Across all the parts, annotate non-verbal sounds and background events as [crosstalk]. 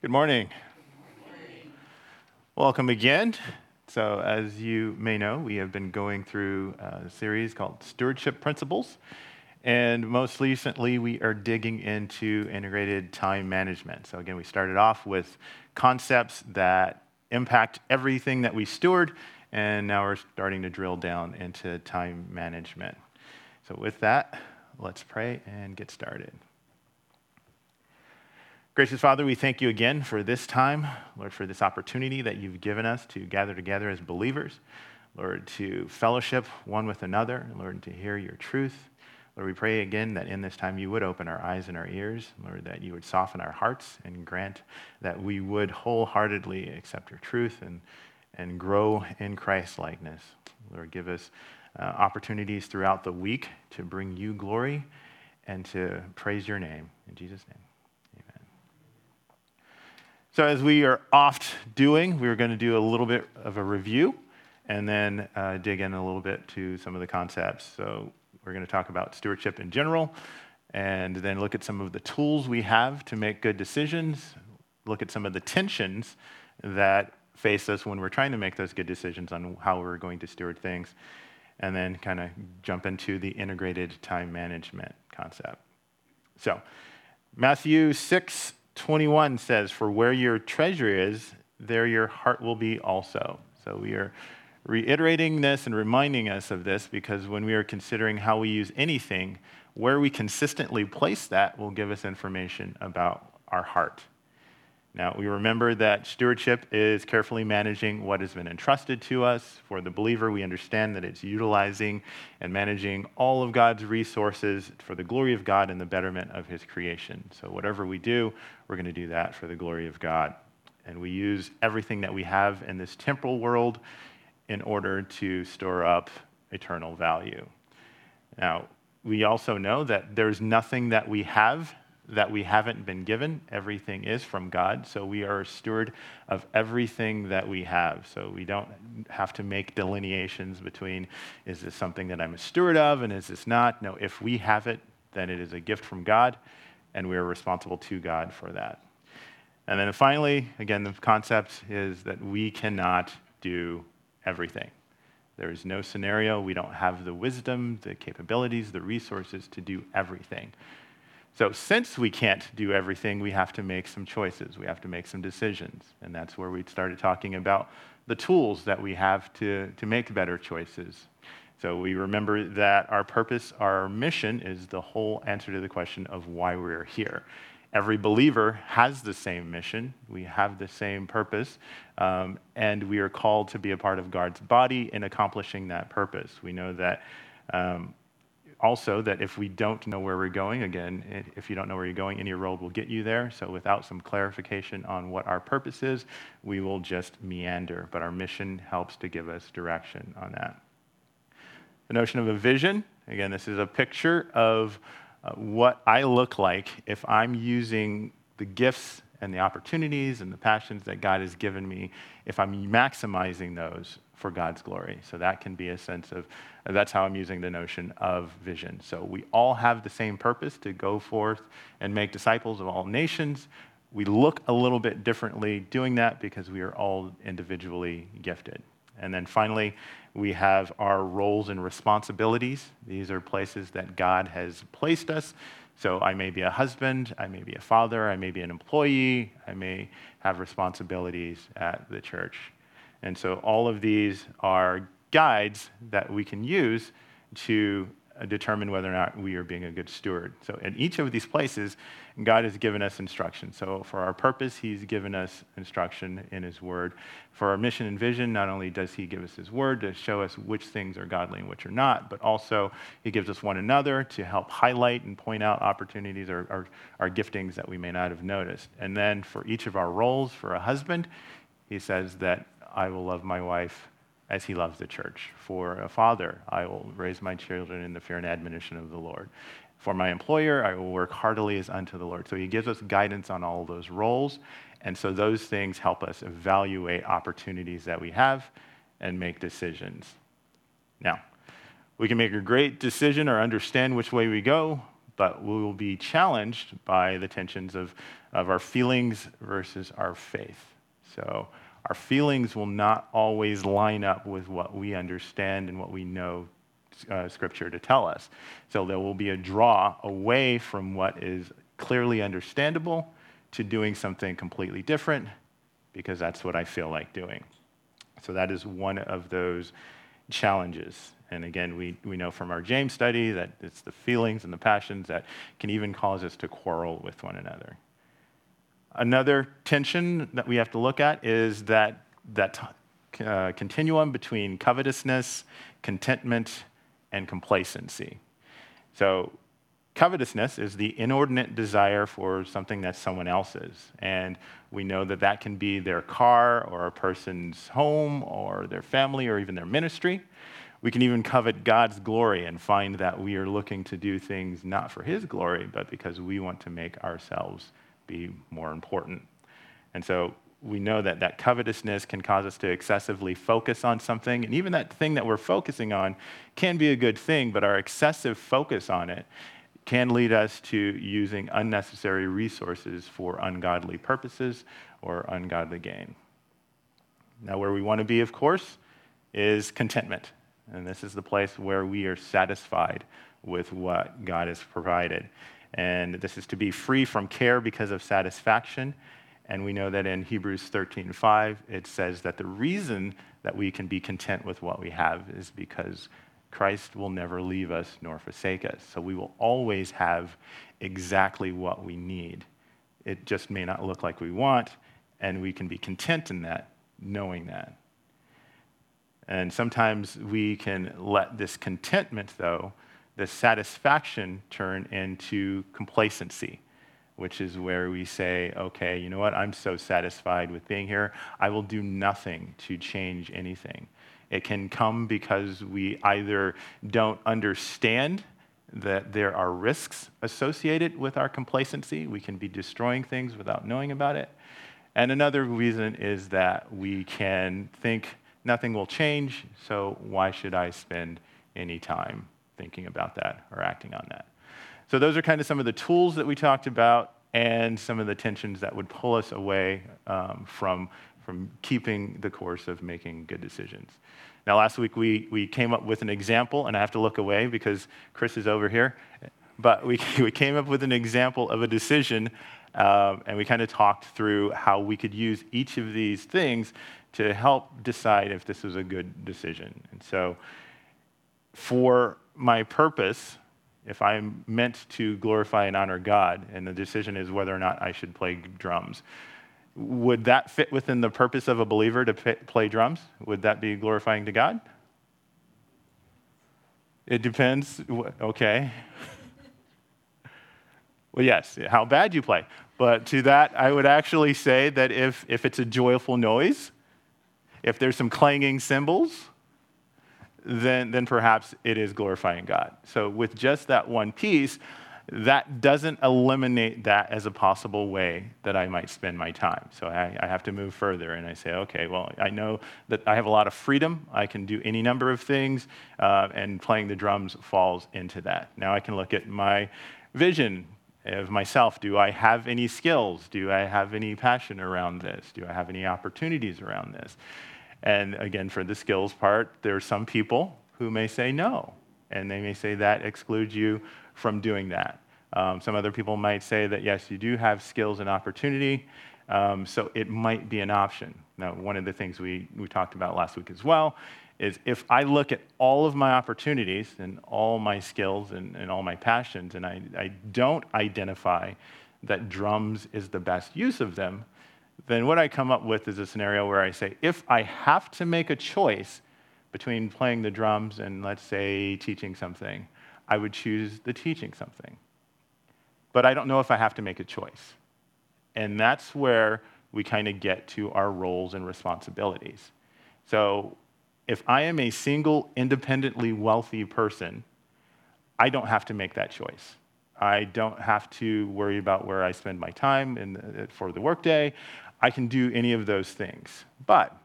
Good morning. Welcome again. So, as you may know, we have been going through a series called Stewardship Principles. And most recently, we are digging into integrated time management. So, again, we started off with concepts that impact everything that we steward, and now we're starting to drill down into time management. So, with that, let's pray and get started. Gracious Father, we thank you again for this time, Lord, for this opportunity that you've given us to gather together as believers, Lord, to fellowship one with another, Lord, to hear your truth. Lord, we pray again that in this time you would open our eyes and our ears, Lord, that you would soften our hearts and grant that we would wholeheartedly accept your truth and, and grow in Christ likeness. Lord, give us uh, opportunities throughout the week to bring you glory and to praise your name. In Jesus' name. So, as we are oft doing, we're going to do a little bit of a review and then uh, dig in a little bit to some of the concepts. So, we're going to talk about stewardship in general and then look at some of the tools we have to make good decisions, look at some of the tensions that face us when we're trying to make those good decisions on how we're going to steward things, and then kind of jump into the integrated time management concept. So, Matthew 6, 21 says, For where your treasure is, there your heart will be also. So we are reiterating this and reminding us of this because when we are considering how we use anything, where we consistently place that will give us information about our heart. Now, we remember that stewardship is carefully managing what has been entrusted to us. For the believer, we understand that it's utilizing and managing all of God's resources for the glory of God and the betterment of his creation. So, whatever we do, we're going to do that for the glory of God. And we use everything that we have in this temporal world in order to store up eternal value. Now, we also know that there's nothing that we have that we haven't been given. Everything is from God. So we are a steward of everything that we have. So we don't have to make delineations between is this something that I'm a steward of and is this not? No, if we have it, then it is a gift from God, and we are responsible to God for that. And then finally, again, the concept is that we cannot do everything. There is no scenario. We don't have the wisdom, the capabilities, the resources to do everything. So, since we can't do everything, we have to make some choices. We have to make some decisions. And that's where we started talking about the tools that we have to, to make better choices. So, we remember that our purpose, our mission, is the whole answer to the question of why we're here. Every believer has the same mission. We have the same purpose, um, and we are called to be a part of God's body in accomplishing that purpose. We know that um, also that if we don't know where we're going, again, if you don't know where you're going, any road will get you there. So without some clarification on what our purpose is, we will just meander. But our mission helps to give us direction on that. The notion of a vision, again, this is a picture of uh, what I look like if I'm using the gifts and the opportunities and the passions that God has given me, if I'm maximizing those for God's glory. So that can be a sense of, that's how I'm using the notion of vision. So we all have the same purpose to go forth and make disciples of all nations. We look a little bit differently doing that because we are all individually gifted. And then finally, we have our roles and responsibilities. These are places that God has placed us. So I may be a husband, I may be a father, I may be an employee, I may have responsibilities at the church. And so all of these are guides that we can use to uh, determine whether or not we are being a good steward. So, in each of these places, God has given us instruction. So, for our purpose, He's given us instruction in His Word. For our mission and vision, not only does He give us His Word to show us which things are godly and which are not, but also He gives us one another to help highlight and point out opportunities or, or, or giftings that we may not have noticed. And then for each of our roles, for a husband, He says that I will love my wife as he loves the church. For a father, I will raise my children in the fear and admonition of the Lord. For my employer, I will work heartily as unto the Lord. So he gives us guidance on all those roles. And so those things help us evaluate opportunities that we have and make decisions. Now, we can make a great decision or understand which way we go, but we will be challenged by the tensions of, of our feelings versus our faith. So our feelings will not always line up with what we understand and what we know uh, Scripture to tell us. So there will be a draw away from what is clearly understandable to doing something completely different because that's what I feel like doing. So that is one of those challenges. And again, we, we know from our James study that it's the feelings and the passions that can even cause us to quarrel with one another. Another tension that we have to look at is that, that uh, continuum between covetousness, contentment, and complacency. So, covetousness is the inordinate desire for something that's someone else's. And we know that that can be their car or a person's home or their family or even their ministry. We can even covet God's glory and find that we are looking to do things not for His glory, but because we want to make ourselves be more important. And so we know that that covetousness can cause us to excessively focus on something. And even that thing that we're focusing on can be a good thing, but our excessive focus on it can lead us to using unnecessary resources for ungodly purposes or ungodly gain. Now, where we want to be, of course, is contentment. And this is the place where we are satisfied with what God has provided. And this is to be free from care because of satisfaction and we know that in Hebrews 13:5 it says that the reason that we can be content with what we have is because Christ will never leave us nor forsake us. So we will always have exactly what we need. It just may not look like we want, and we can be content in that, knowing that. And sometimes we can let this contentment, though, this satisfaction, turn into complacency which is where we say, okay, you know what, I'm so satisfied with being here, I will do nothing to change anything. It can come because we either don't understand that there are risks associated with our complacency. We can be destroying things without knowing about it. And another reason is that we can think nothing will change, so why should I spend any time thinking about that or acting on that? So, those are kind of some of the tools that we talked about and some of the tensions that would pull us away um, from, from keeping the course of making good decisions. Now, last week we, we came up with an example, and I have to look away because Chris is over here. But we, [laughs] we came up with an example of a decision, um, and we kind of talked through how we could use each of these things to help decide if this was a good decision. And so, for my purpose, if I'm meant to glorify and honor God, and the decision is whether or not I should play drums, would that fit within the purpose of a believer to play drums? Would that be glorifying to God? It depends. Okay. [laughs] well, yes, how bad you play. But to that, I would actually say that if, if it's a joyful noise, if there's some clanging cymbals, then, then perhaps it is glorifying God. So, with just that one piece, that doesn't eliminate that as a possible way that I might spend my time. So I, I, have to move further and I say, okay, well, I know that I have a lot of freedom. I can do any number of things, uh, and playing the drums falls into that. Now I can look at my vision of myself. Do I have any skills? Do I have any passion around this? Do I have any opportunities around this? And again, for the skills part, there are some people who may say no, and they may say that excludes you from doing that. Um, some other people might say that yes, you do have skills and opportunity, um, so it might be an option. Now, one of the things we, we talked about last week as well is if I look at all of my opportunities and all my skills and, and all my passions, and I, I don't identify that drums is the best use of them, then what I come up with is a scenario where I say, if I have to make a choice between playing the drums and, let's say, teaching something, I would choose the teaching something. But I don't know if I have to make a choice. And that's where we kind of get to our roles and responsibilities. So if I am a single, independently wealthy person, I don't have to make that choice. I don't have to worry about where I spend my time in, for the workday. I can do any of those things. But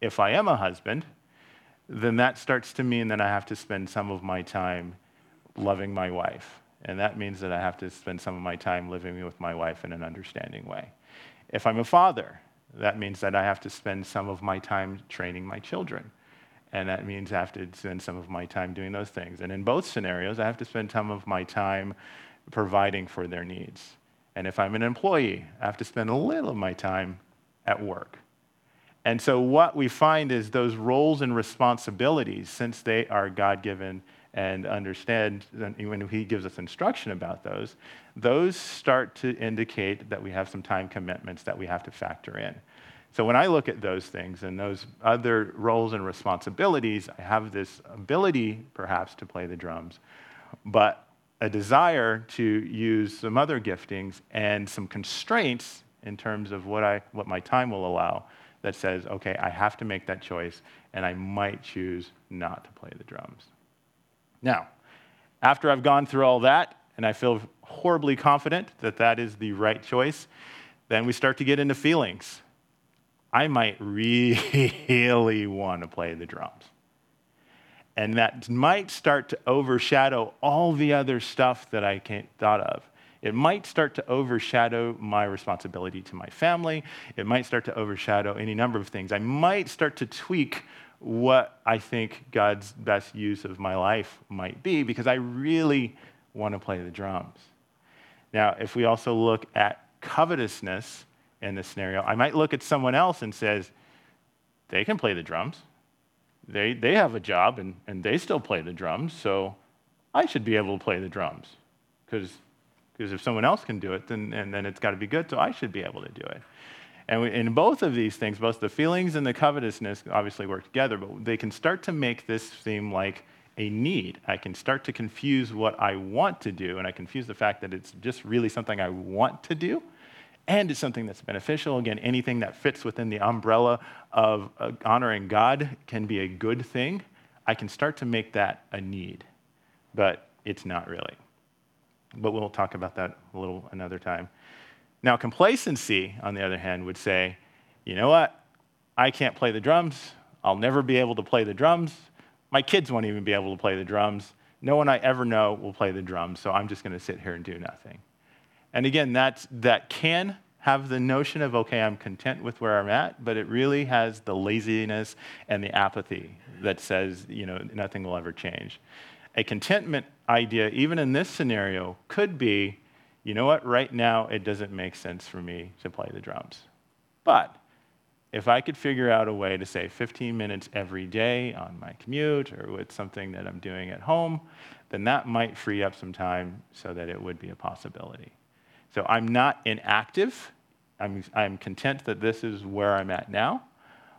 if I am a husband, then that starts to mean that I have to spend some of my time loving my wife and that means that I have to spend some of my time living with my wife in an understanding way. If I'm a father, that means that I have to spend some of my time training my children. And that means I have to spend some of my time doing those things. And in both scenarios, I have to spend some of my time providing for their needs. And if I'm an employee, I have to spend a little of my time at work. And so, what we find is those roles and responsibilities, since they are God given and understand, when He gives us instruction about those, those start to indicate that we have some time commitments that we have to factor in. So, when I look at those things and those other roles and responsibilities, I have this ability perhaps to play the drums, but a desire to use some other giftings and some constraints in terms of what, I, what my time will allow that says, okay, I have to make that choice, and I might choose not to play the drums. Now, after I've gone through all that, and I feel horribly confident that that is the right choice, then we start to get into feelings. I might [laughs] really want to play the drums. And that might start to overshadow all the other stuff that I thought of. It might start to overshadow my responsibility to my family. It might start to overshadow any number of things. I might start to tweak what I think God's best use of my life might be because I really want to play the drums. Now, if we also look at covetousness in this scenario, I might look at someone else and says, they can play the drums. They, they have a job and, and they still play the drums, so I should be able to play the drums because if someone else can do it, then, and then it's got to be good, so I should be able to do it. And in both of these things, both the feelings and the covetousness obviously work together, but they can start to make this seem like a need. I can start to confuse what I want to do, and I confuse the fact that it's just really something I want to do, and it's something that's beneficial. Again, anything that fits within the umbrella of uh, honoring God can be a good thing. I can start to make that a need, but it's not really but we'll talk about that a little another time. Now, complacency, on the other hand, would say, you know what? I can't play the drums. I'll never be able to play the drums. My kids won't even be able to play the drums. No one I ever know will play the drums, so I'm just going to sit here and do nothing. And again, that's, that can have the notion of, okay, I'm content with where I'm at, but it really has the laziness and the apathy that says, you know, nothing will ever change. A contentment idea, even in this scenario, could be you know what, right now it doesn't make sense for me to play the drums. But if I could figure out a way to say 15 minutes every day on my commute or with something that I'm doing at home, then that might free up some time so that it would be a possibility. So I'm not inactive. I'm, I'm content that this is where I'm at now,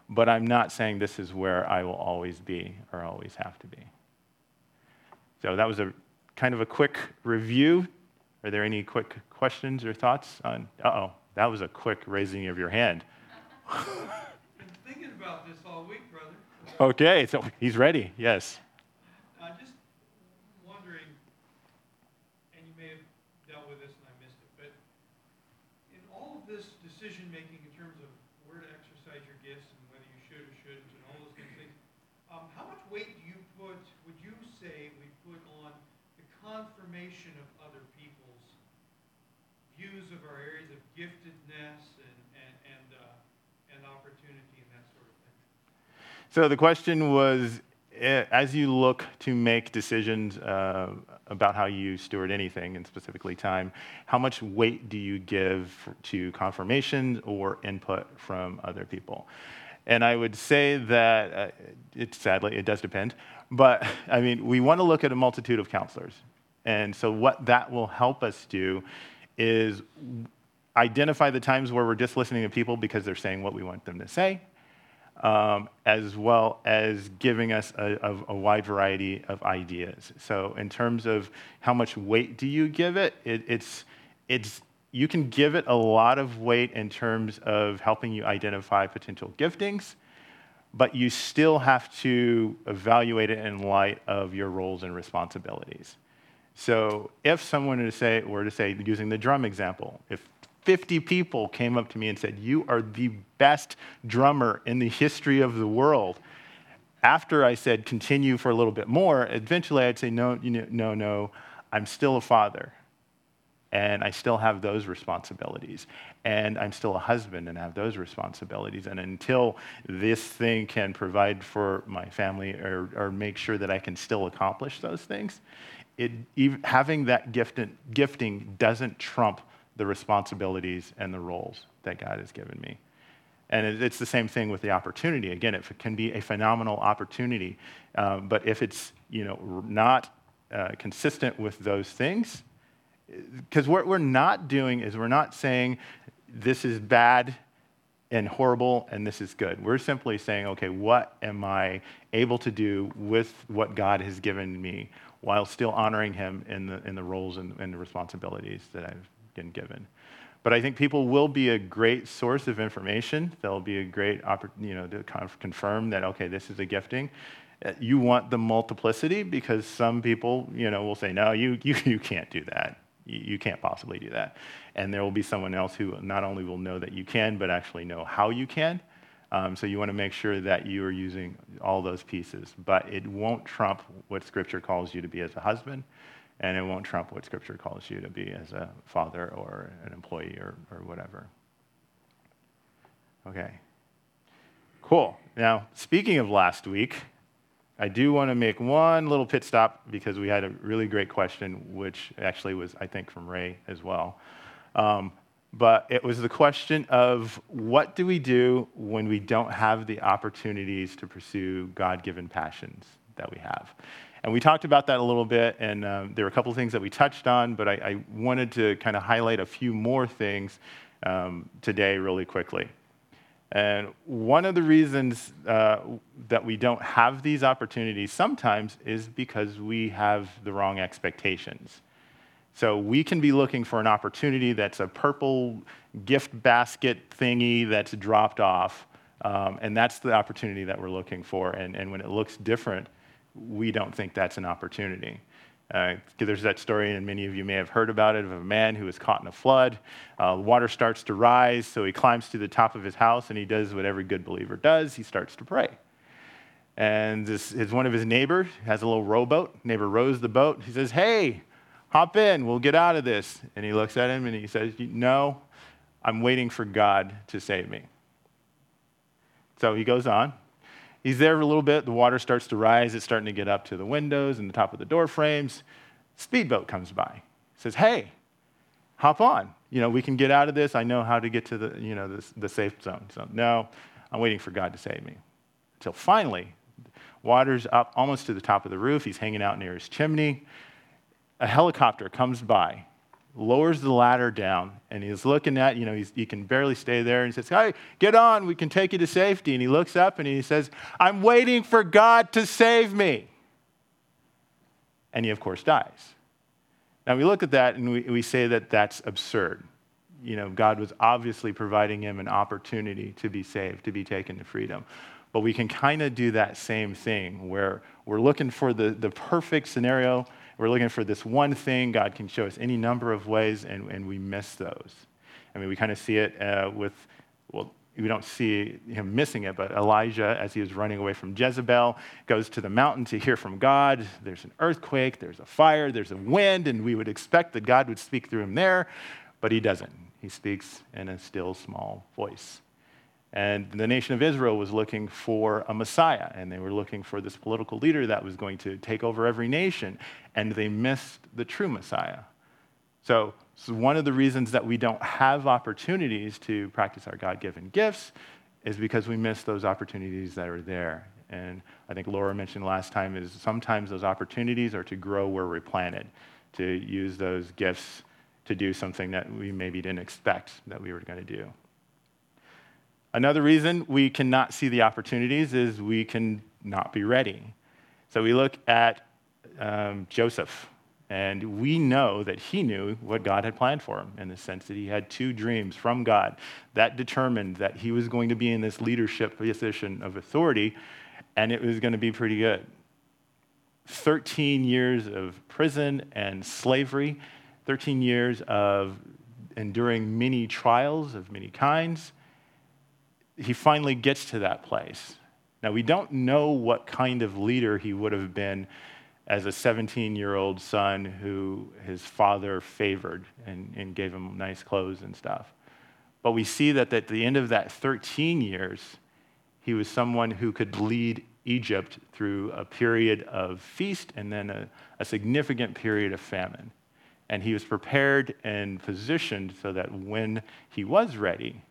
but I'm not saying this is where I will always be or always have to be. So that was a kind of a quick review. Are there any quick questions or thoughts on? Uh oh, that was a quick raising of your hand. [laughs] Been thinking about this all week, brother. Okay, so he's ready. Yes. confirmation of other people's views of our areas of giftedness and, and, and, uh, and opportunity and that sort of thing. So the question was eh, as you look to make decisions uh, about how you steward anything, and specifically time, how much weight do you give to confirmation or input from other people? And I would say that uh, it sadly it does depend, but I mean we want to look at a multitude of counselors. And so, what that will help us do is identify the times where we're just listening to people because they're saying what we want them to say, um, as well as giving us a, a, a, wide variety of ideas. So, in terms of how much weight do you give it, it it's, it's, you can give it a lot of weight in terms of helping you identify potential giftings, but you still have to evaluate it in light of your roles and responsibilities. So if someone were to say, were to say, using the drum example, if 50 people came up to me and said, You are the best drummer in the history of the world. After I said, Continue for a little bit more, eventually I'd say, No, no, no. I'm still a father and I still have those responsibilities. And I'm still a husband and have those responsibilities. And until this thing can provide for my family or, or make sure that I can still accomplish those things, it, having that gift, gifting doesn't trump the responsibilities and the roles that God has given me. And it's the same thing with the opportunity. Again, it can be a phenomenal opportunity, um, but if it's you know not uh, consistent with those things, because what we're not doing is we're not saying this is bad and horrible and this is good. We're simply saying, okay, what am I able to do with what God has given me while still honoring Him in the, in the roles and, and the responsibilities that I've been given? But I think people will be a great source of information. They'll be a great, you know, to confirm that, okay, this is a gifting. Uh, you want the multiplicity because some people, you know, will say, no, you, you, you can't do that. You, can't possibly do that. And there will be someone else who not only will know that you can, but actually know how you can. Um, so you want to make sure that you are using all those pieces. But it won't trump what Scripture calls you to be as a husband, and it won't trump what Scripture calls you to be as a father or an employee or, or whatever. Okay. Cool. Now, speaking of last week, I do want to make one little pit stop because we had a really great question, which actually was, I think, from Ray as well. Um, but it was the question of what do we do when we don't have the opportunities to pursue God given passions that we have? And we talked about that a little bit, and um, there were a couple of things that we touched on, but I, I wanted to kind of highlight a few more things um, today, really quickly. And one of the reasons uh, that we don't have these opportunities sometimes is because we have the wrong expectations. So we can be looking for an opportunity that's a purple gift basket thingy that's dropped off, um, and that's the opportunity that we're looking for. And, and when it looks different, we don't think that's an opportunity. Uh, there's that story, and many of you may have heard about it, of a man who was caught in a flood. Uh, water starts to rise, so he climbs to the top of his house and he does what every good believer does he starts to pray. And this is one of his neighbors has a little rowboat. Neighbor rows the boat. He says, Hey, hop in, we'll get out of this. And he looks at him and he says, No, I'm waiting for God to save me. So he goes on. He's there for a little bit. The water starts to rise. It's starting to get up to the windows and the top of the door frames. Speedboat comes by. Says, "Hey, hop on. You know, we can get out of this. I know how to get to the, you know, the, the safe zone." So, no, I'm waiting for God to save me. Until finally, water's up almost to the top of the roof. He's hanging out near his chimney. A helicopter comes by lowers the ladder down and he's looking at, you know, he can barely stay there. And he says, Hey, get on, we can take you to safety. And he looks up and he says, I'm waiting for God to save me. And he, of course, dies. Now we look at that and we, we say that that's absurd. You know, God was obviously providing him an opportunity to be saved, to be taken to freedom. But we can kind of do that same thing where we're looking for the, the perfect scenario we're looking for this one thing. God can show us any number of ways, and, and we miss those. I mean, we kind of see it uh, with, well, we don't see him missing it, but Elijah, as he was running away from Jezebel, goes to the mountain to hear from God. There's an earthquake, there's a fire, there's a wind, and we would expect that God would speak through him there, but he doesn't. He speaks in a still small voice. And the nation of Israel was looking for a Messiah, and they were looking for this political leader that was going to take over every nation, and they missed the true Messiah. So, so one of the reasons that we don't have opportunities to practice our God given gifts is because we miss those opportunities that are there. And I think Laura mentioned last time is sometimes those opportunities are to grow where we're planted, to use those gifts to do something that we maybe didn't expect that we were going to do. Another reason we cannot see the opportunities is we can not be ready. So we look at um, Joseph, and we know that he knew what God had planned for him in the sense that he had two dreams from God that determined that he was going to be in this leadership position of authority, and it was going to be pretty good. 13 years of prison and slavery, 13 years of enduring many trials of many kinds he finally gets to that place. Now, we don't know what kind of leader he would have been as a 17 year old son who his father favored and, and gave him nice clothes and stuff. But we see that at the end of that 13 years, he was someone who could lead Egypt through a period of feast and then a, a significant period of famine. And he was prepared and positioned so that when he was ready,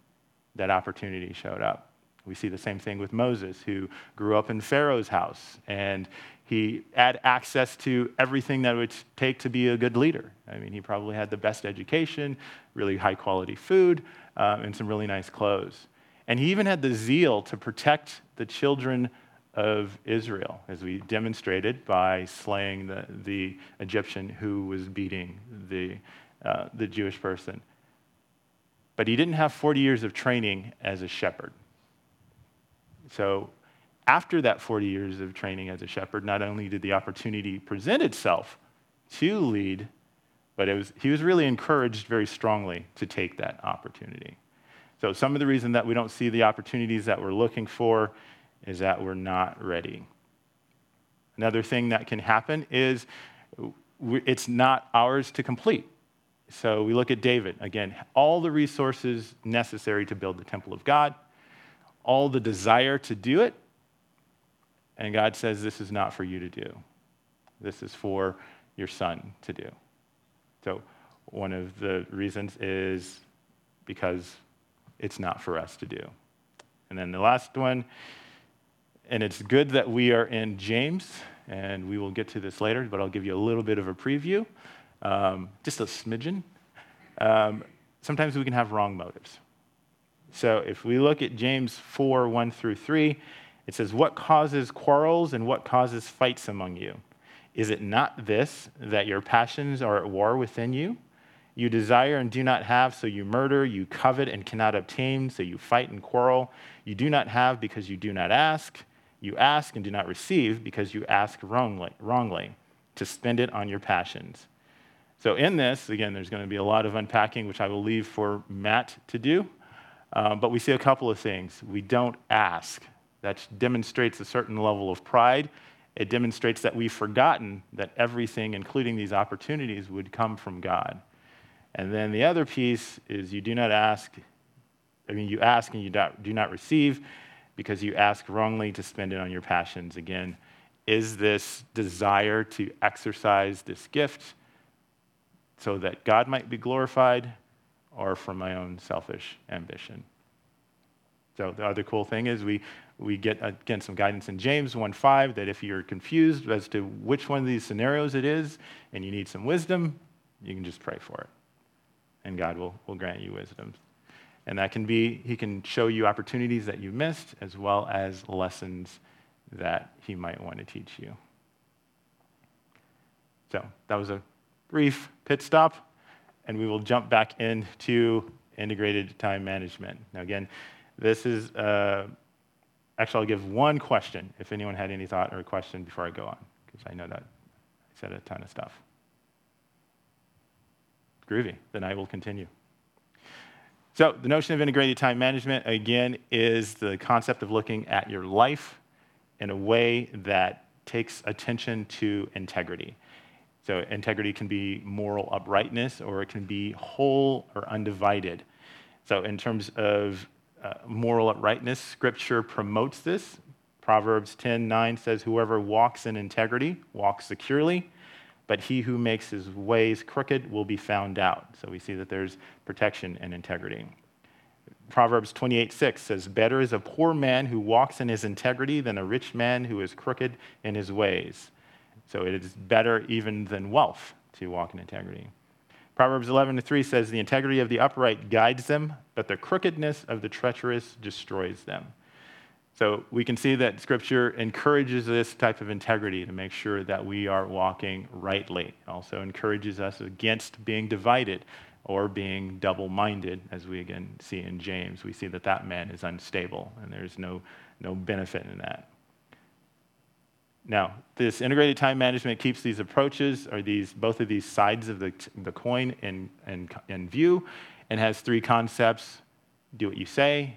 that opportunity showed up. We see the same thing with Moses, who grew up in Pharaoh's house, and he had access to everything that it would take to be a good leader. I mean, he probably had the best education, really high quality food, um, and some really nice clothes. And he even had the zeal to protect the children of Israel, as we demonstrated by slaying the, the Egyptian who was beating the, uh, the Jewish person. But he didn't have 40 years of training as a shepherd. So, after that 40 years of training as a shepherd, not only did the opportunity present itself to lead, but it was, he was really encouraged very strongly to take that opportunity. So, some of the reason that we don't see the opportunities that we're looking for is that we're not ready. Another thing that can happen is it's not ours to complete. So we look at David. Again, all the resources necessary to build the temple of God, all the desire to do it, and God says, This is not for you to do. This is for your son to do. So one of the reasons is because it's not for us to do. And then the last one and it's good that we are in James, and we will get to this later, but I'll give you a little bit of a preview, um, just a smidgen. Um, sometimes we can have wrong motives. So if we look at James 4 1 through 3, it says, What causes quarrels and what causes fights among you? Is it not this, that your passions are at war within you? You desire and do not have, so you murder. You covet and cannot obtain, so you fight and quarrel. You do not have because you do not ask. You ask and do not receive because you ask wrongly, wrongly to spend it on your passions. So, in this, again, there's going to be a lot of unpacking, which I will leave for Matt to do. Um, but we see a couple of things. We don't ask. That demonstrates a certain level of pride. It demonstrates that we've forgotten that everything, including these opportunities, would come from God. And then the other piece is you do not ask, I mean, you ask and you do not receive because you ask wrongly to spend it on your passions. Again, is this desire to exercise this gift so that God might be glorified or for my own selfish ambition? So the other cool thing is we, we get, uh, again, some guidance in James 1.5 that if you're confused as to which one of these scenarios it is and you need some wisdom, you can just pray for it. And God will, will grant you wisdom. And that can be, he can show you opportunities that you missed as well as lessons that he might want to teach you. So that was a brief pit stop, and we will jump back into integrated time management. Now, again, this is, uh, actually, I'll give one question if anyone had any thought or question before I go on, because I know that I said a ton of stuff. Groovy. Then I will continue. So, the notion of integrated time management, again, is the concept of looking at your life in a way that takes attention to integrity. So, integrity can be moral uprightness or it can be whole or undivided. So, in terms of uh, moral uprightness, scripture promotes this. Proverbs 10 9 says, Whoever walks in integrity walks securely but he who makes his ways crooked will be found out. So we see that there's protection and integrity. Proverbs 28 6 says, Better is a poor man who walks in his integrity than a rich man who is crooked in his ways. So it is better even than wealth to walk in integrity. Proverbs 11 to 3 says, The integrity of the upright guides them, but the crookedness of the treacherous destroys them. So we can see that Scripture encourages this type of integrity to make sure that we are walking rightly. It also encourages us against being divided or being double minded, as we again see in James. We see that that man is unstable, and there's no, no benefit in that. Now, this integrated time management keeps these approaches, or these, both of these sides of the, the coin, in, in, in view, and has three concepts do what you say,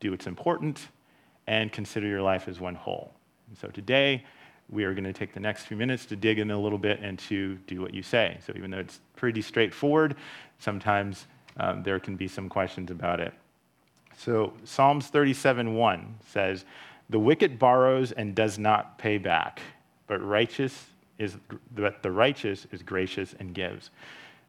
do what's important, and consider your life as one whole. And so today, we are going to take the next few minutes to dig in a little bit and to do what you say. So even though it's pretty straightforward, sometimes um, there can be some questions about it. So Psalms 37:1 says, "The wicked borrows and does not pay back, but righteous is but the righteous is gracious and gives."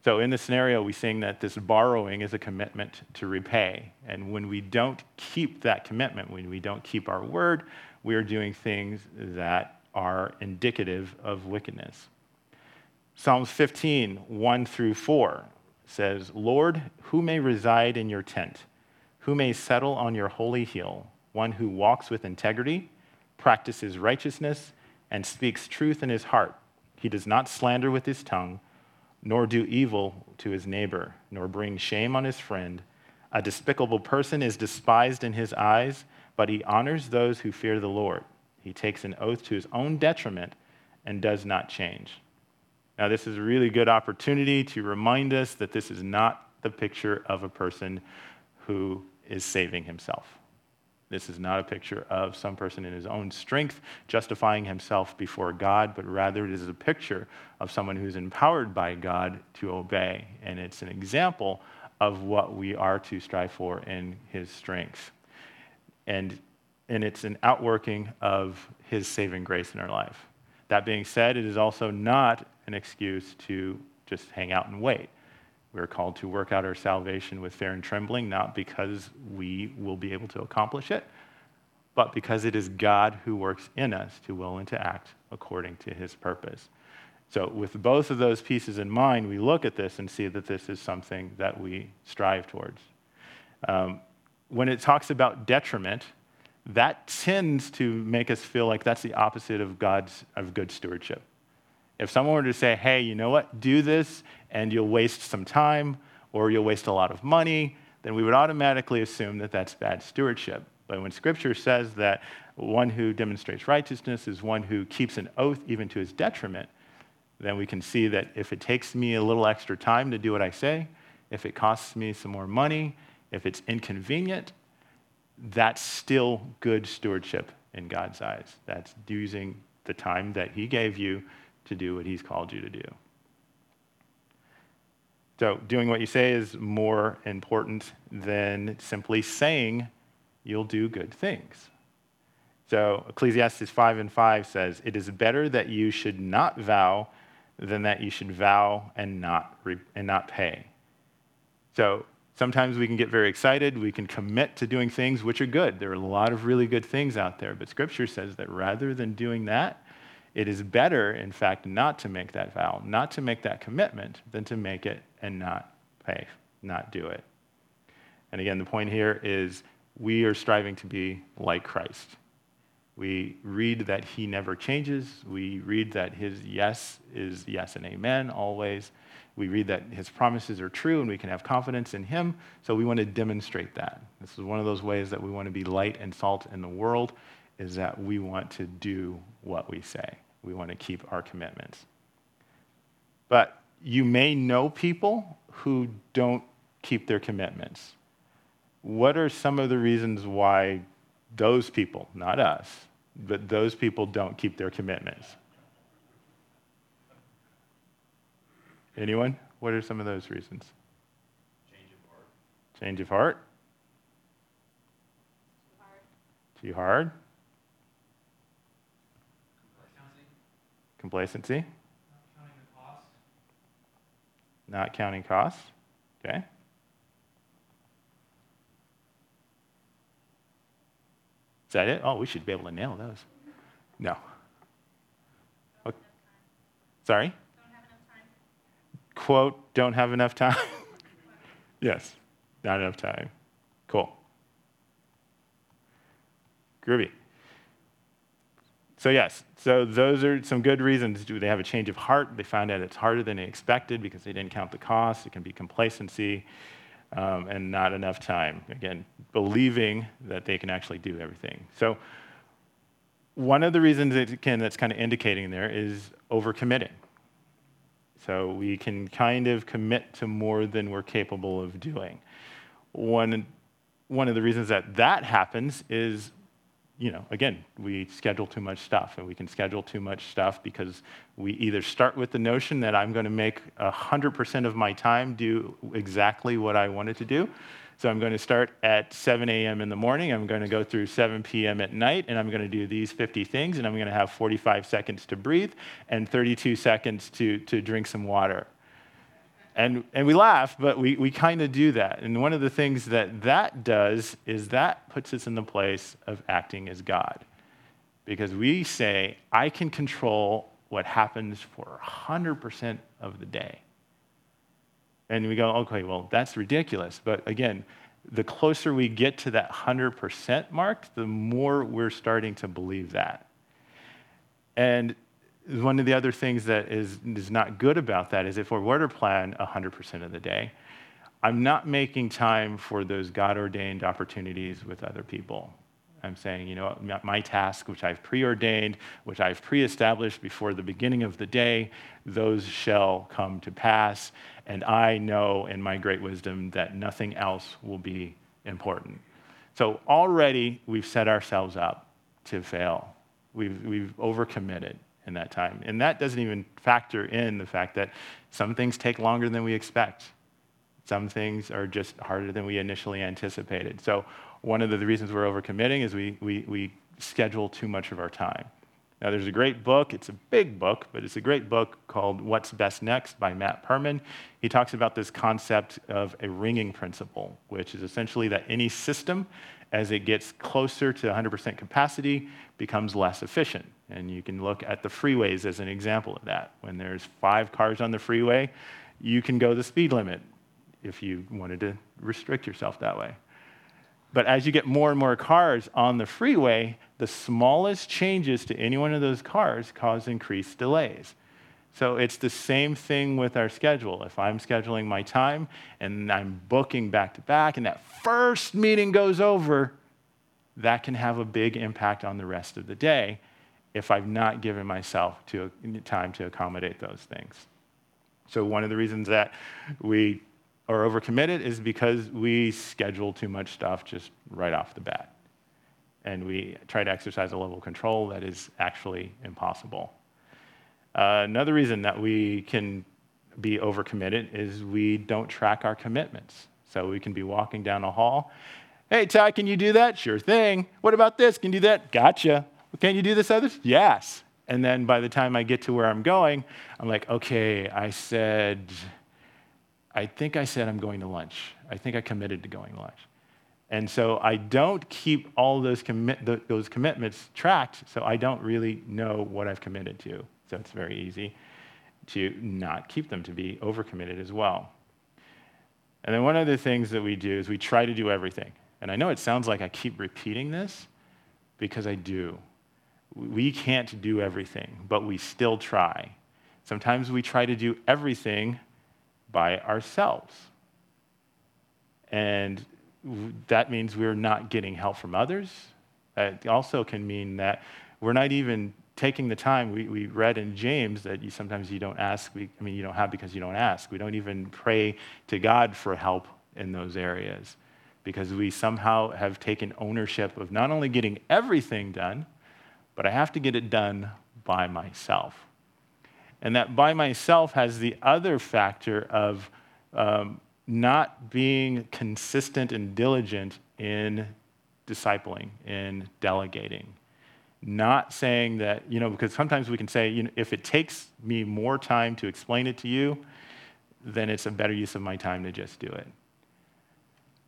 So in this scenario, we sing that this borrowing is a commitment to repay. And when we don't keep that commitment, when we don't keep our word, we are doing things that are indicative of wickedness. Psalms 15, 1 through 4 says, Lord, who may reside in your tent? Who may settle on your holy hill? One who walks with integrity, practices righteousness, and speaks truth in his heart. He does not slander with his tongue, nor do evil to his neighbor, nor bring shame on his friend. A despicable person is despised in his eyes, but he honors those who fear the Lord. He takes an oath to his own detriment and does not change. Now, this is a really good opportunity to remind us that this is not the picture of a person who is saving himself. This is not a picture of some person in his own strength justifying himself before God, but rather it is a picture of someone who's empowered by God to obey. And it's an example of what we are to strive for in his strength. And, and it's an outworking of his saving grace in our life. That being said, it is also not an excuse to just hang out and wait. We're called to work out our salvation with fear and trembling, not because we will be able to accomplish it, but because it is God who works in us to will and to act according to his purpose. So, with both of those pieces in mind, we look at this and see that this is something that we strive towards. Um, when it talks about detriment, that tends to make us feel like that's the opposite of God's of good stewardship. If someone were to say, hey, you know what, do this and you'll waste some time or you'll waste a lot of money, then we would automatically assume that that's bad stewardship. But when scripture says that one who demonstrates righteousness is one who keeps an oath even to his detriment, then we can see that if it takes me a little extra time to do what I say, if it costs me some more money, if it's inconvenient, that's still good stewardship in God's eyes. That's using the time that He gave you to do what He's called you to do. So, doing what you say is more important than simply saying you'll do good things. So, Ecclesiastes 5 and 5 says, It is better that you should not vow than that you should vow and not, re- and not pay. So, Sometimes we can get very excited. We can commit to doing things which are good. There are a lot of really good things out there. But Scripture says that rather than doing that, it is better, in fact, not to make that vow, not to make that commitment, than to make it and not pay, not do it. And again, the point here is we are striving to be like Christ. We read that he never changes. We read that his yes is yes and amen always. We read that his promises are true and we can have confidence in him. So we want to demonstrate that. This is one of those ways that we want to be light and salt in the world is that we want to do what we say. We want to keep our commitments. But you may know people who don't keep their commitments. What are some of the reasons why those people, not us, but those people don't keep their commitments? Anyone? What are some of those reasons? Change of heart. Change of heart? Too hard. Too hard? Complacency. Not counting costs? Okay. Is that it? Oh, we should be able to nail those. No. Okay. Sorry? Quote, don't have enough time? [laughs] yes, not enough time. Cool. Groovy. So, yes, so those are some good reasons. Do they have a change of heart? They find out it's harder than they expected because they didn't count the cost. It can be complacency um, and not enough time. Again, believing that they can actually do everything. So, one of the reasons that, again, that's kind of indicating there is overcommitting. So, we can kind of commit to more than we're capable of doing. One, one of the reasons that that happens is you know, again, we schedule too much stuff, and we can schedule too much stuff because we either start with the notion that I'm going to make 100% of my time do exactly what I wanted to do. So I'm going to start at 7 a.m. in the morning, I'm going to go through 7 p.m. at night, and I'm going to do these 50 things, and I'm going to have 45 seconds to breathe and 32 seconds to, to drink some water. And, and we laugh, but we, we kind of do that. And one of the things that that does is that puts us in the place of acting as God. Because we say, I can control what happens for 100% of the day. And we go, okay, well, that's ridiculous. But again, the closer we get to that 100% mark, the more we're starting to believe that. And one of the other things that is, is not good about that is if we were to plan 100% of the day, I'm not making time for those God ordained opportunities with other people. I'm saying, you know, my task, which I've preordained, which I've pre established before the beginning of the day, those shall come to pass. And I know in my great wisdom that nothing else will be important. So already we've set ourselves up to fail. We've, we've overcommitted in that time. And that doesn't even factor in the fact that some things take longer than we expect. Some things are just harder than we initially anticipated. So, one of the reasons we're overcommitting is we, we, we schedule too much of our time. Now, there's a great book. It's a big book, but it's a great book called What's Best Next by Matt Perman. He talks about this concept of a ringing principle, which is essentially that any system, as it gets closer to 100% capacity, becomes less efficient. And you can look at the freeways as an example of that. When there's five cars on the freeway, you can go the speed limit if you wanted to restrict yourself that way. But as you get more and more cars on the freeway, the smallest changes to any one of those cars cause increased delays. So it's the same thing with our schedule. If I'm scheduling my time and I'm booking back to back, and that first meeting goes over, that can have a big impact on the rest of the day if I've not given myself to, time to accommodate those things. So, one of the reasons that we are overcommitted is because we schedule too much stuff just right off the bat. And we try to exercise a level of control that is actually impossible. Uh, another reason that we can be overcommitted is we don't track our commitments. So we can be walking down a hall. Hey, Ty, can you do that? Sure thing. What about this? Can you do that? Gotcha. Can you do this other? Yes. And then by the time I get to where I'm going, I'm like, okay, I said, I think I said I'm going to lunch. I think I committed to going to lunch. And so I don't keep all those, commit, those commitments tracked, so I don't really know what I've committed to. So it's very easy to not keep them, to be overcommitted as well. And then one of the things that we do is we try to do everything. And I know it sounds like I keep repeating this because I do. We can't do everything, but we still try. Sometimes we try to do everything by ourselves. And that means we're not getting help from others. It also can mean that we're not even taking the time. We, we read in James that you, sometimes you don't ask, we, I mean, you don't have because you don't ask. We don't even pray to God for help in those areas because we somehow have taken ownership of not only getting everything done, but I have to get it done by myself. And that by myself has the other factor of um, not being consistent and diligent in discipling, in delegating. Not saying that, you know, because sometimes we can say, you know, if it takes me more time to explain it to you, then it's a better use of my time to just do it.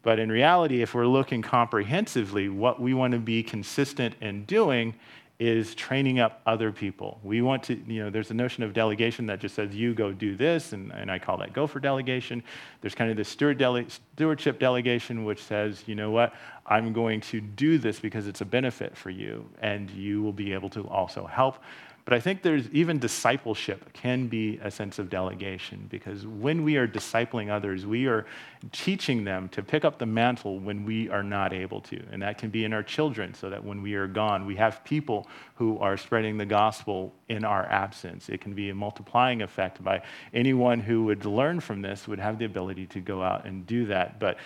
But in reality, if we're looking comprehensively, what we want to be consistent in doing is training up other people. We want to, you know, there's a notion of delegation that just says, you go do this, and, and I call that gofer delegation. There's kind of the steward dele- stewardship delegation, which says, you know what, I'm going to do this because it's a benefit for you, and you will be able to also help. But I think there's even discipleship can be a sense of delegation because when we are discipling others, we are teaching them to pick up the mantle when we are not able to. And that can be in our children so that when we are gone, we have people who are spreading the gospel in our absence. It can be a multiplying effect by anyone who would learn from this would have the ability to go out and do that. But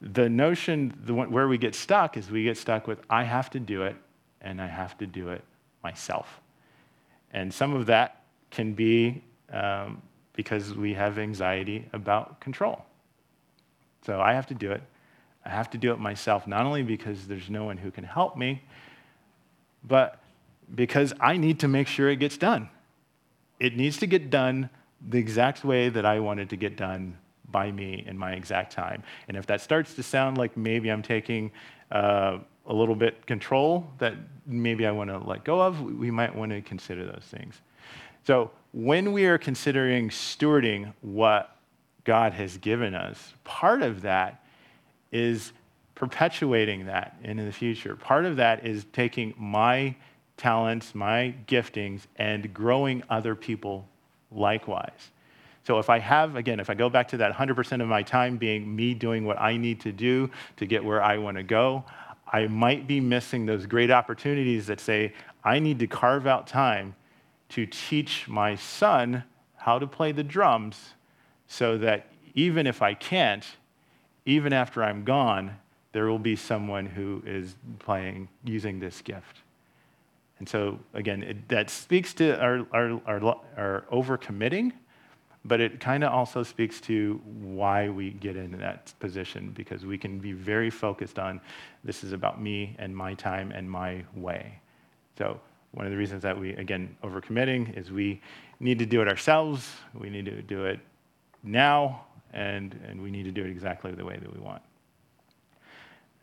the notion the, where we get stuck is we get stuck with, I have to do it and I have to do it myself. And some of that can be um, because we have anxiety about control. So I have to do it. I have to do it myself, not only because there's no one who can help me, but because I need to make sure it gets done. It needs to get done the exact way that I wanted to get done by me in my exact time. And if that starts to sound like maybe I'm taking uh, a little bit control that maybe I want to let go of, we might want to consider those things. So when we are considering stewarding what God has given us, part of that is perpetuating that into the future. Part of that is taking my talents, my giftings, and growing other people likewise. So if I have, again, if I go back to that 100% of my time being me doing what I need to do to get where I want to go, I might be missing those great opportunities that say, I need to carve out time to teach my son how to play the drums so that even if I can't, even after I'm gone, there will be someone who is playing using this gift. And so, again, it, that speaks to our, our, our, our overcommitting, but it kind of also speaks to why we get into that position because we can be very focused on this is about me and my time and my way. So, one of the reasons that we, again, overcommitting is we need to do it ourselves, we need to do it now, and, and we need to do it exactly the way that we want.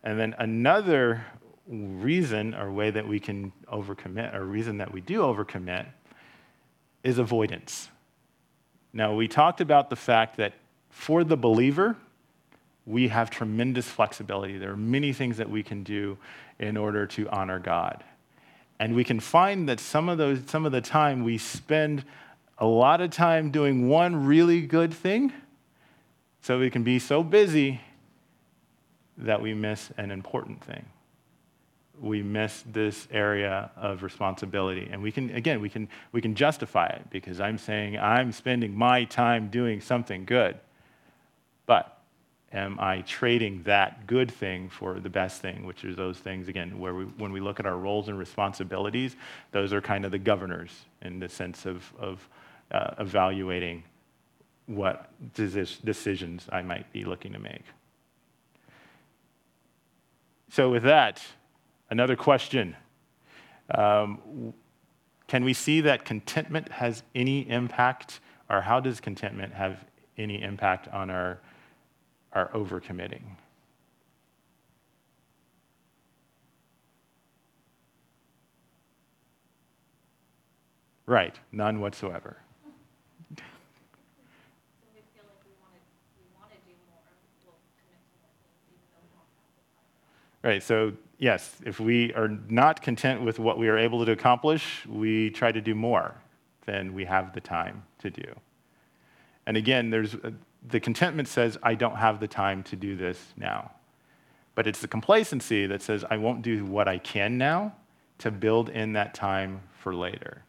And then another reason or way that we can overcommit, or reason that we do overcommit, is avoidance. Now, we talked about the fact that for the believer, we have tremendous flexibility. There are many things that we can do in order to honor God. And we can find that some of, those, some of the time we spend a lot of time doing one really good thing, so we can be so busy that we miss an important thing. We miss this area of responsibility. And we can, again, we can, we can justify it because I'm saying I'm spending my time doing something good. But am I trading that good thing for the best thing, which is those things, again, where we, when we look at our roles and responsibilities, those are kind of the governors in the sense of, of uh, evaluating what decisions I might be looking to make. So, with that, another question. Um, can we see that contentment has any impact, or how does contentment have any impact on our, our overcommitting? Right, none whatsoever. Right, so yes, if we are not content with what we are able to accomplish, we try to do more than we have the time to do. And again, there's uh, the contentment says, I don't have the time to do this now. But it's the complacency that says, I won't do what I can now to build in that time for later.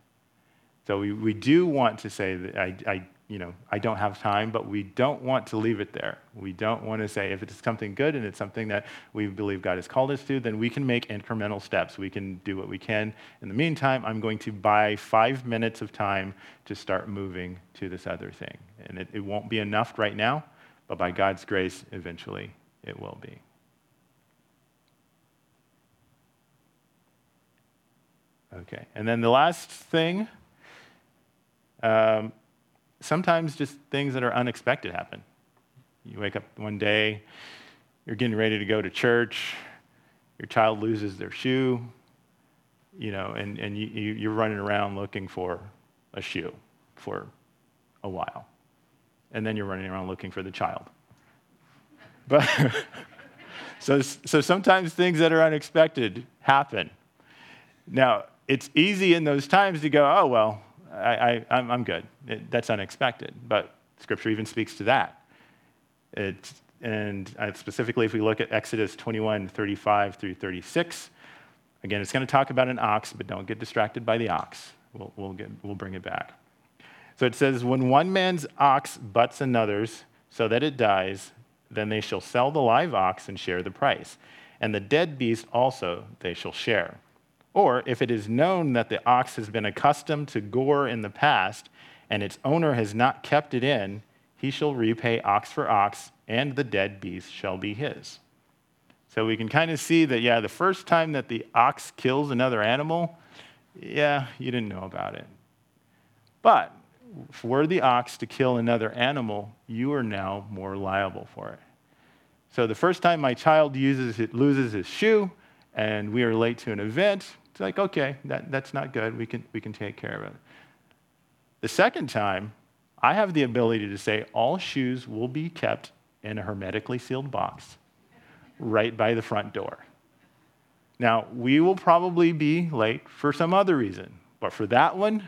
So we, we do want to say that I, I you know, I don't have time, but we don't want to leave it there. We don't want to say if it's something good and it's something that we believe God has called us to, then we can make incremental steps. We can do what we can. In the meantime, I'm going to buy five minutes of time to start moving to this other thing. And it, it won't be enough right now, but by God's grace, eventually it will be. Okay, and then the last thing. Um, sometimes just things that are unexpected happen. You wake up one day, you're getting ready to go to church, your child loses their shoe, you know, and, and you, you're running around looking for a shoe for a while. And then you're running around looking for the child. [laughs] But so, so sometimes things that are unexpected happen. Now, it's easy in those times to go, oh, well, I, I, I'm good. It, that's unexpected. But Scripture even speaks to that. It, and specifically, if we look at Exodus 21 35 through 36, again, it's going to talk about an ox, but don't get distracted by the ox. We'll, we'll, get, we'll bring it back. So it says, When one man's ox butts another's so that it dies, then they shall sell the live ox and share the price. And the dead beast also they shall share. Or if it is known that the ox has been accustomed to gore in the past, and its owner has not kept it in, he shall repay ox for ox, and the dead beast shall be his. So we can kind of see that, yeah, the first time that the ox kills another animal, yeah, you didn't know about it. But for the ox to kill another animal, you are now more liable for it. So the first time my child uses it, loses his shoe and we are late to an event, it's like, okay, that, that's not good. We can, we can take care of it. The second time, I have the ability to say all shoes will be kept in a hermetically sealed box right by the front door. Now, we will probably be late for some other reason, but for that one,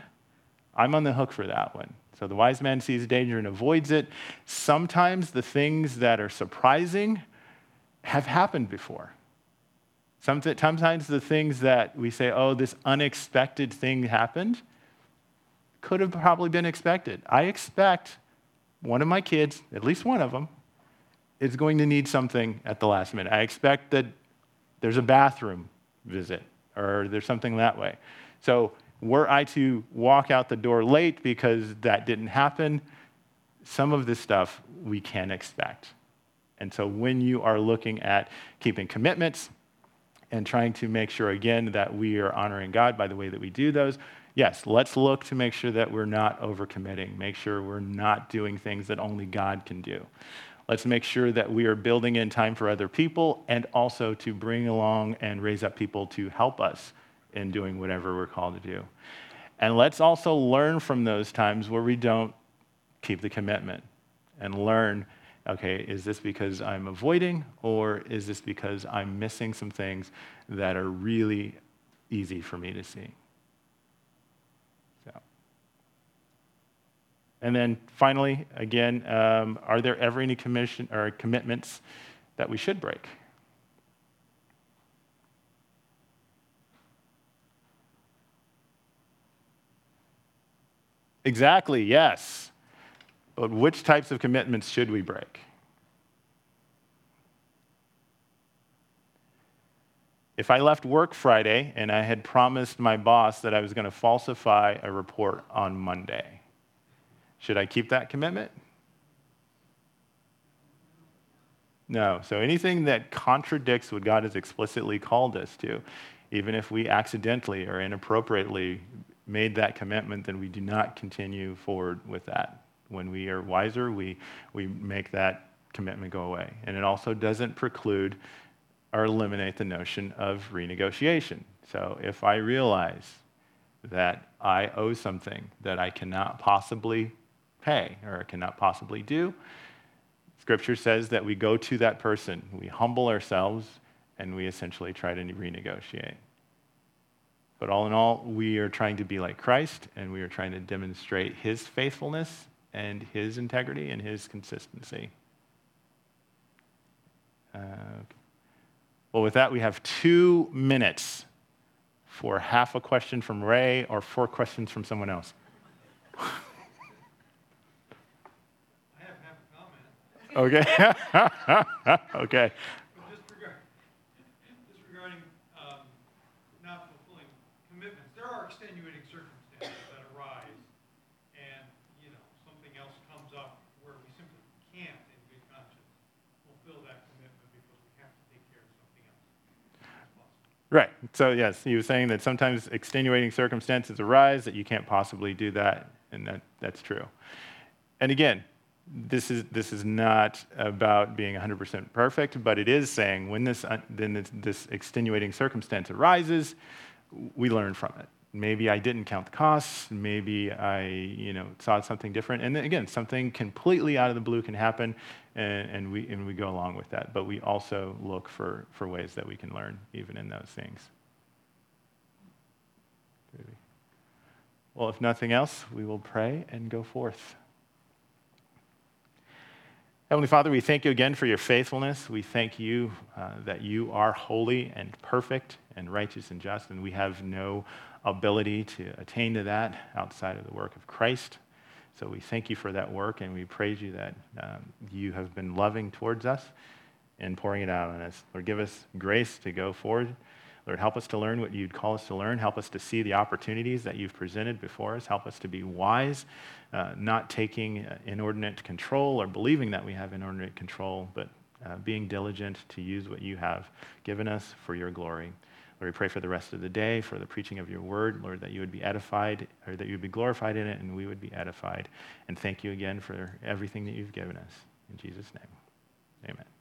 I'm on the hook for that one. So the wise man sees danger and avoids it. Sometimes the things that are surprising have happened before. Sometimes the things that we say, oh, this unexpected thing happened, could have probably been expected. I expect one of my kids, at least one of them, is going to need something at the last minute. I expect that there's a bathroom visit or there's something that way. So were I to walk out the door late because that didn't happen, some of this stuff we can expect. And so when you are looking at keeping commitments and trying to make sure, again, that we are honoring God by the way that we do those, yes, let's look to make sure that we're not overcommitting, make sure we're not doing things that only God can do. Let's make sure that we are building in time for other people and also to bring along and raise up people to help us in doing whatever we're called to do. And let's also learn from those times where we don't keep the commitment and learn okay, is this because I'm avoiding or is this because I'm missing some things that are really easy for me to see? So. And then finally, again, um, are there ever any commission or commitments that we should break? Exactly, yes. But which types of commitments should we break? If I left work Friday and I had promised my boss that I was going to falsify a report on Monday, should I keep that commitment? No. So anything that contradicts what God has explicitly called us to, even if we accidentally or inappropriately made that commitment, then we do not continue forward with that. When we are wiser, we, we make that commitment go away. And it also doesn't preclude or eliminate the notion of renegotiation. So if I realize that I owe something that I cannot possibly pay or I cannot possibly do, Scripture says that we go to that person, we humble ourselves, and we essentially try to renegotiate. But all in all, we are trying to be like Christ, and we are trying to demonstrate his faithfulness and his integrity and his consistency. Uh, well, with that, we have two minutes for half a question from Ray or four questions from someone else. [laughs] I have half a comment. Okay. [laughs] okay. But just regarding, just regarding um, not fulfilling commitments, there are extenuating circumstances that arise, and, you know, something else comes up where we simply can't, in good conscience, fulfill that commitment because we have to take care of something else. That's possible. Right. So, yes, he was saying that sometimes extenuating circumstances arise that you can't possibly do that, and that, that's true. And again, this is, this is not about being 100% perfect, but it is saying when this, then this, this extenuating circumstance arises, we learn from it. Maybe I didn't count the costs. Maybe I, you know, saw something different. And then again, something completely out of the blue can happen, and, and, we, and we go along with that. But we also look for, for ways that we can learn even in those things. Well, if nothing else, we will pray and go forth. Heavenly Father, we thank you again for your faithfulness. We thank you uh, that you are holy and perfect and righteous and just, and we have no ability to attain to that outside of the work of Christ. So we thank you for that work, and we praise you that um, you have been loving towards us and pouring it out on us. Lord, give us grace to go forward Lord, help us to learn what you'd call us to learn. Help us to see the opportunities that you've presented before us. Help us to be wise, uh, not taking uh, inordinate control or believing that we have inordinate control, but uh, being diligent to use what you have given us for your glory. Lord, we pray for the rest of the day, for the preaching of your word, Lord, that you would be edified, or that you would be glorified in it, and we would be edified. And thank you again for everything that you've given us. In Jesus' name, amen.